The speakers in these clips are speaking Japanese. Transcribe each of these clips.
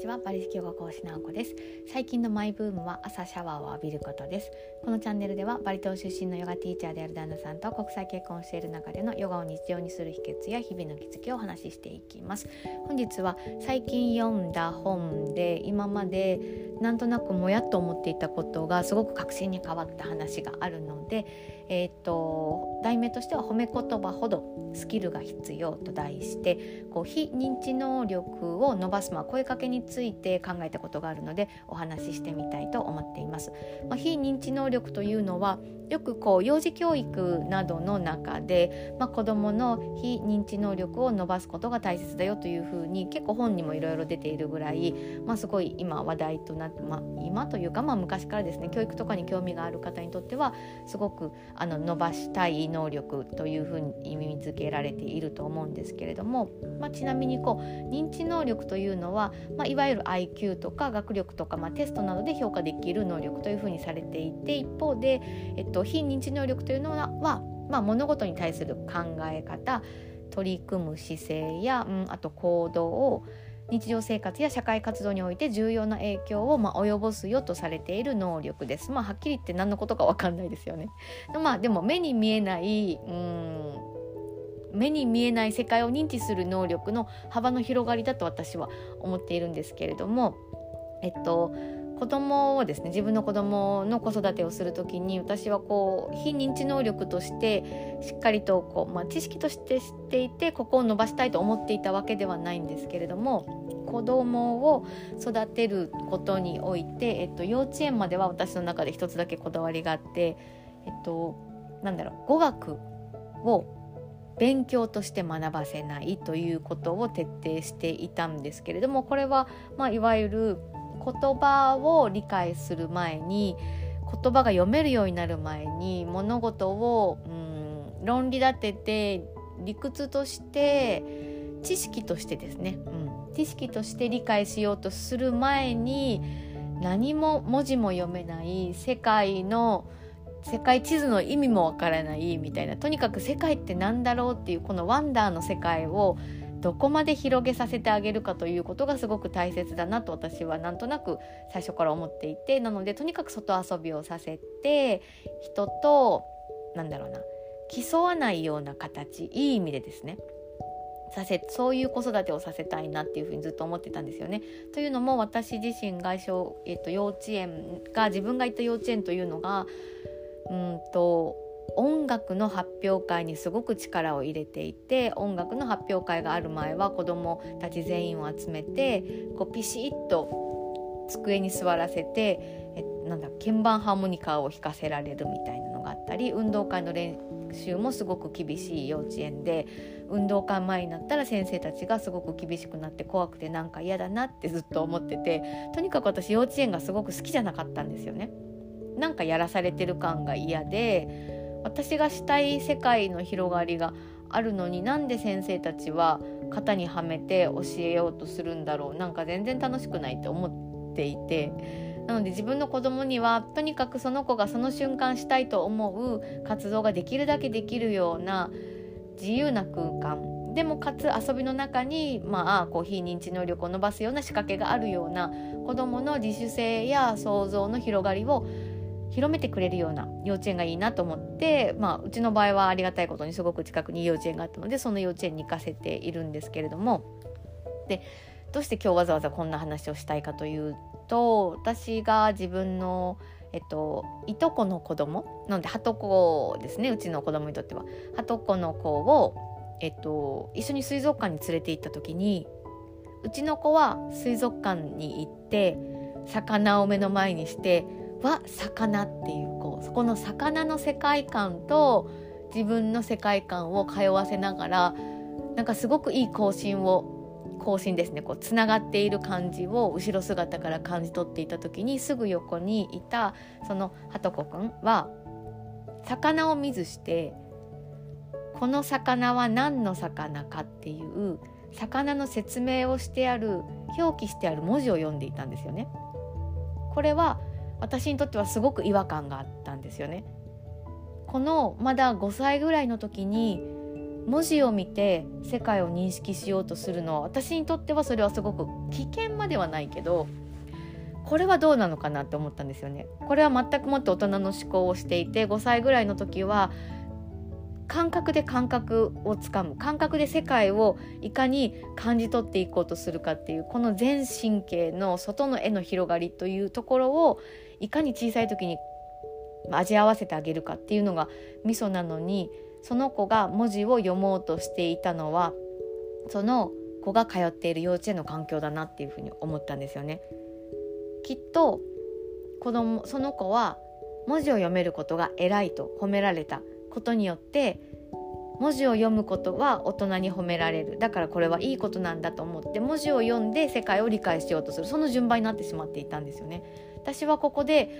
ちはバリ式ヨガ講師直子です。最近のマイブームは朝シャワーを浴びることです。このチャンネルではバリ島出身のヨガティーチャーである旦那さんと国際結婚している中でのヨガを日常にする秘訣や日々の気づきをお話ししていきます。本日は最近読んだ本で今までなんとなくもやっと思っていたことがすごく確信に変わった話があるのでえっ、と題名としては褒め言葉ほどスキルが必要と題してこう非認知能力を伸ばす、まあ、声かけについて考えたことがあるのでお話ししてみたいと思っています。まあ、非認知能力というのはよくこう幼児教育などの中で、まあ、子どもの非認知能力を伸ばすことが大切だよというふうに結構本にもいろいろ出ているぐらい、まあ、すごい今話題となって、まあ、今というか、まあ、昔からですね教育とかに興味がある方にとってはすごくあの伸ばしたい能力というふうに意味づけられていると思うんですけれども、まあ、ちなみにこう認知能力というのは、まあ、いわゆる IQ とか学力とか、まあ、テストなどで評価できる能力というふうにされていて一方で、えっと、非認知能力というのは、まあ、物事に対する考え方取り組む姿勢や、うん、あと行動を日常生活や社会活動において重要な影響をまあ及ぼすよとされている能力です。まあ、はっきり言って何のことか分かんないですよね。まあ、でも目に見えないうん目に見えない世界を認知する能力の幅の広がりだと私は思っているんですけれども、えっと、子供をですね自分の子供の子育てをする時に私はこう非認知能力としてしっかりとこう、まあ、知識として知っていてここを伸ばしたいと思っていたわけではないんですけれども子供を育てることにおいて、えっと、幼稚園までは私の中で一つだけこだわりがあって、えっと、なんだろう語学を勉強として学ばせないということを徹底していたんですけれどもこれは、まあ、いわゆる言葉を理解する前に言葉が読めるようになる前に物事を、うん、論理立てて理屈として知識としてですね、うん、知識として理解しようとする前に何も文字も読めない世界の世界地図の意味もわからないみたいな。とにかく世界って何だろうっていうこのワンダーの世界をどこまで広げさせてあげるかということがすごく大切だなと私はなんとなく最初から思っていてなのでとにかく外遊びをさせて人となんだろうな競わないような形いい意味でですねさせそういう子育てをさせたいなっていうふうにずっと思ってたんですよね。というのも私自身が小、えっと、幼稚園が自分が行った幼稚園というのがうんと音楽の発表会にすごく力を入れていて音楽の発表会がある前は子どもたち全員を集めてこうピシッと机に座らせてえなんだ鍵盤ハーモニカを弾かせられるみたいなのがあったり運動会の練習もすごく厳しい幼稚園で運動会前になったら先生たちがすごく厳しくなって怖くてなんか嫌だなってずっと思っててとにかく私幼稚園がすごく好きじゃなかったんですよね。なんかやらされてる感が嫌で私がしたい世界の広がりがあるのになんで先生たちは型にはめて教えようとするんだろう。なんか全然楽しくないって思っていて。なので自分の子供にはとにかくその子がその瞬間したいと思う。活動ができるだけできるような。自由な空間。でもかつ遊びの中にまあこう非認知能力を伸ばすような仕掛けがあるような。子どもの自主性や想像の広がりを広めてくれるような幼稚園がいいなと思って、まあ、うちの場合はありがたいことにすごく近くに幼稚園があったのでその幼稚園に行かせているんですけれども。でどうして今日わざわざこんな話をしたいかというと私が自分のえっと、いとこの子供なのではとこですねうちの子供にとっては。はとこの子を、えっと、一緒に水族館に連れて行った時にうちの子は水族館に行って魚を目の前にしては魚っていうこうそこの魚の世界観と自分の世界観を通わせながらなんかすごくいい更新を更新ですねこうつながっている感じを後ろ姿から感じ取っていた時にすぐ横にいたそのはとこくんは魚を見ずしてこの魚は何の魚かっていう魚の説明をしてある表記してある文字を読んでいたんですよね。これは私にとってはすごく違和感があったんですよね。このまだ5歳ぐらいの時に文字を見て世界を認識しようとするのは私にとってはそれはすごく危険まではないけどこれはどうなのかなって思ったんですよね。これは全くもって大人の思考をしていて5歳ぐらいの時は感覚で感覚をつかむ感覚で世界をいかに感じ取っていこうとするかっていうこの全神経の外の絵の広がりというところをいかに小さい時に味合わせてあげるかっていうのがミソなのにその子が文字を読もうとしていたのはその子が通っている幼稚園の環境だなっていうふうに思ったんですよね。きっと子供その子は文字を読めることが偉いと褒められたことによって文字を読むことは大人に褒められるだからこれはいいことなんだと思って文字を読んで世界を理解しようとするその順番になってしまっていたんですよね。私はここで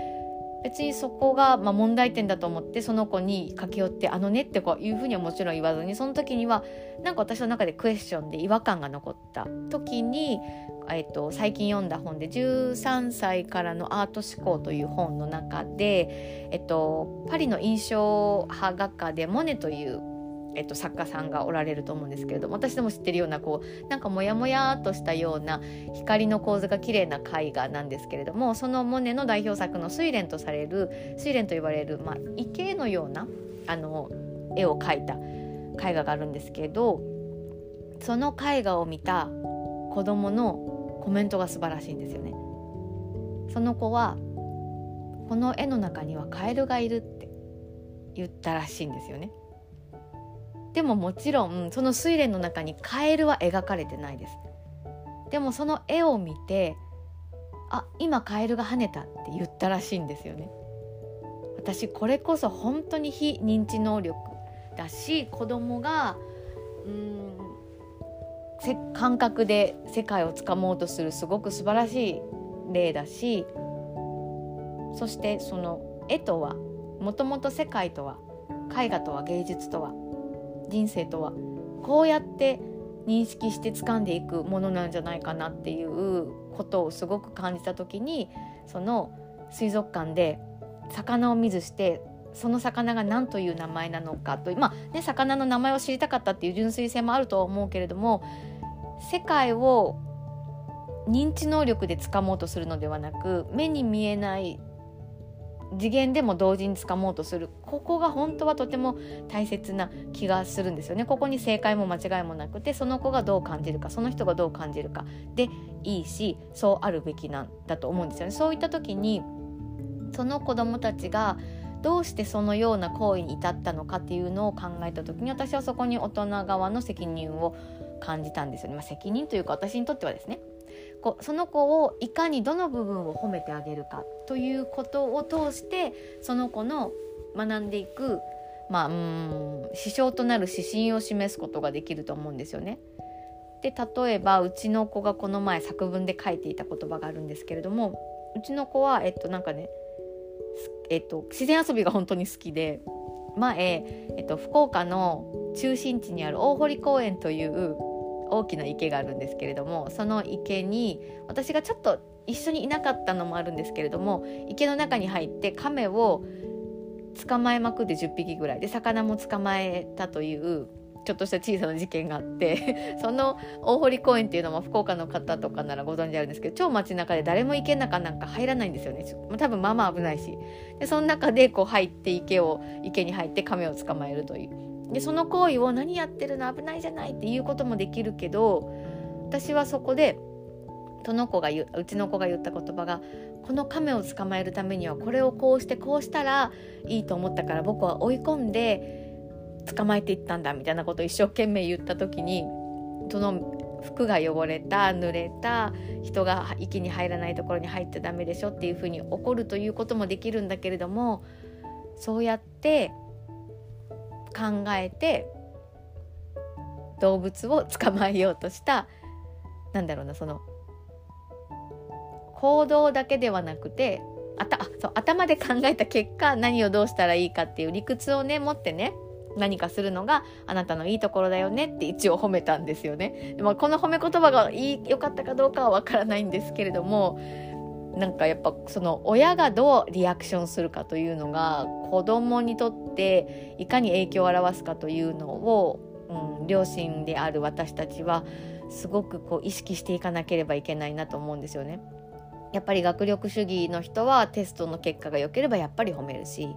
別にそこがま問題点だと思ってその子に駆け寄って「あのね」ってこういうふうにはもちろん言わずにその時にはなんか私の中でクエスチョンで違和感が残った時に、えっと、最近読んだ本で「13歳からのアート思考」という本の中で、えっと、パリの印象派画家でモネというえっと、作家さんがおられると思うんですけれども私でも知ってるようなこうなんかモヤモヤっとしたような光の構図が綺麗な絵画なんですけれどもそのモネの代表作の「睡蓮」とされる睡蓮と言われる、まあ、池のようなあの絵を描いた絵画があるんですけどその絵画を見た子供のコメントが素晴らしいんですよね。その子はこの絵の中にはカエルがいるって言ったらしいんですよね。でももちろんその睡蓮の中にカエルは描かれてないです。でもその絵を見てあ今カエルが跳ねたって言ったらしいんですよね。私これこそ本当に非認知能力だし子供がうん感覚で世界をつかもうとするすごく素晴らしい例だしそしてその絵とはもともと世界とは絵画とは芸術とは人生とはこうやって認識して掴んでいくものなんじゃないかなっていうことをすごく感じた時にその水族館で魚を見ずしてその魚が何という名前なのかとまあね魚の名前を知りたかったっていう純粋性もあるとは思うけれども世界を認知能力で掴もうとするのではなく目に見えない次元でも同時に掴もうとする。ここが本当はとても大切な気がするんですよね。ここに正解も間違いもなくてその子がどう感じるかその人がどう感じるか。でいいしそうあるべきなんだと思うんですよね。そういった時にその子どもたちがどうしてそのような行為に至ったのかっていうのを考えた時に私はそこに大人側の責任を感じたんですよね、まあ、責任というか私にとってはですね。こうその子をいかにどの部分を褒めてあげるか。ということを通してその子の学んでいく、まあ、うん支障となる指針を示すことができると思うんですよね。で例えばうちの子がこの前作文で書いていた言葉があるんですけれどもうちの子はえっとなんかねえっと、自然遊びが本当に好きで前、えっと、福岡の中心地にある大堀公園という大きな池があるんですけれどもその池に私がちょっと一緒にいなかったのもあるんですけれども池の中に入って亀を捕まえまくって10匹ぐらいで魚も捕まえたというちょっとした小さな事件があって その大堀公園っていうのも福岡の方とかならご存知あるんですけど超街中で誰も池の中なんか入らないんですよね。多分まあまあ危ないし。でその中でこう入って池を池に入って亀を捕まえるという。でその行為を何やってるの？危ないじゃないっていうこともできるけど私はそこでその子が言ううちの子が言った言葉がこの亀を捕まえるためにはこれをこうしてこうしたらいいと思ったから僕は追い込んで捕まえていったんだみたいなことを一生懸命言った時にその服が汚れた濡れた人が息に入らないところに入ってダメでしょっていうふうに怒るということもできるんだけれどもそうやって考えて動物を捕まえようとしたなんだろうなその行動だけではなくてあたそう頭で考えた結果何をどうしたらいいかっていう理屈をね持ってね何かするのがあなたのいいところだよねって一応褒めたんですよね。でもこの褒め言葉が良かったかどうかはわからないんですけれどもなんかやっぱその親がどうリアクションするかというのが子供にとっていかに影響を表すかというのをうん、両親である私たちはすごくこう意識していかなければいけないなと思うんですよね。やっぱり学力主義の人はテストの結果が良ければやっぱり褒めるし。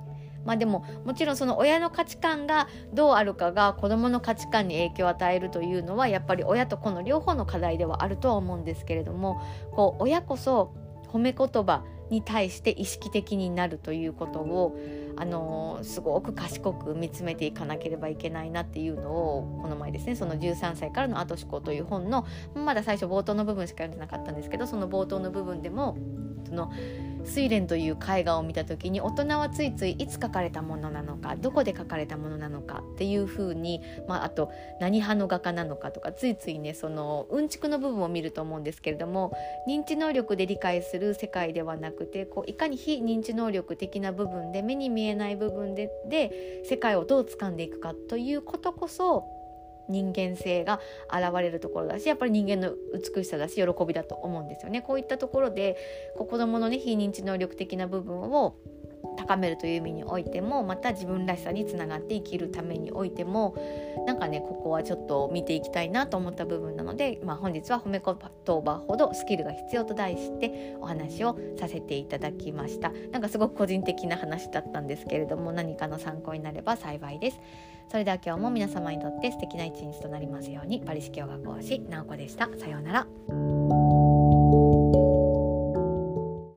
まあでももちろんその親の価値観がどうあるかが子どもの価値観に影響を与えるというのはやっぱり親と子の両方の課題ではあるとは思うんですけれどもこう親こそ褒め言葉に対して意識的になるということをあの、すごく賢く見つめていかなければいけないなっていうのをこの前ですねその13歳からの後思考という本のまだ最初冒頭の部分しか読んでなかったんですけどその冒頭の部分でもその睡蓮という絵画を見た時に大人はついついいつ描かれたものなのかどこで描かれたものなのかっていうふうに、まあ、あと何派の画家なのかとかついついねそのうんちくの部分を見ると思うんですけれども認知能力で理解する世界ではなくてこういかに非認知能力的な部分で目に見えない部分でで世界をどう掴んでいくかということこそ人間性が現れるところだしやっぱり人間の美しさだし喜びだと思うんですよね。こういったところでこ子どものね非認知能力的な部分を高めるという意味においてもまた自分らしさにつながって生きるためにおいてもなんかねここはちょっと見ていきたいなと思った部分なので、まあ、本日は褒め言葉ほどスキルが必要と題してお話をさせていただきました。なんかすごく個人的な話だったんですけれども何かの参考になれば幸いです。それでは今日も皆様にとって素敵な一日となりますように。パリ式ヨガ講師なおこでした。さようなら。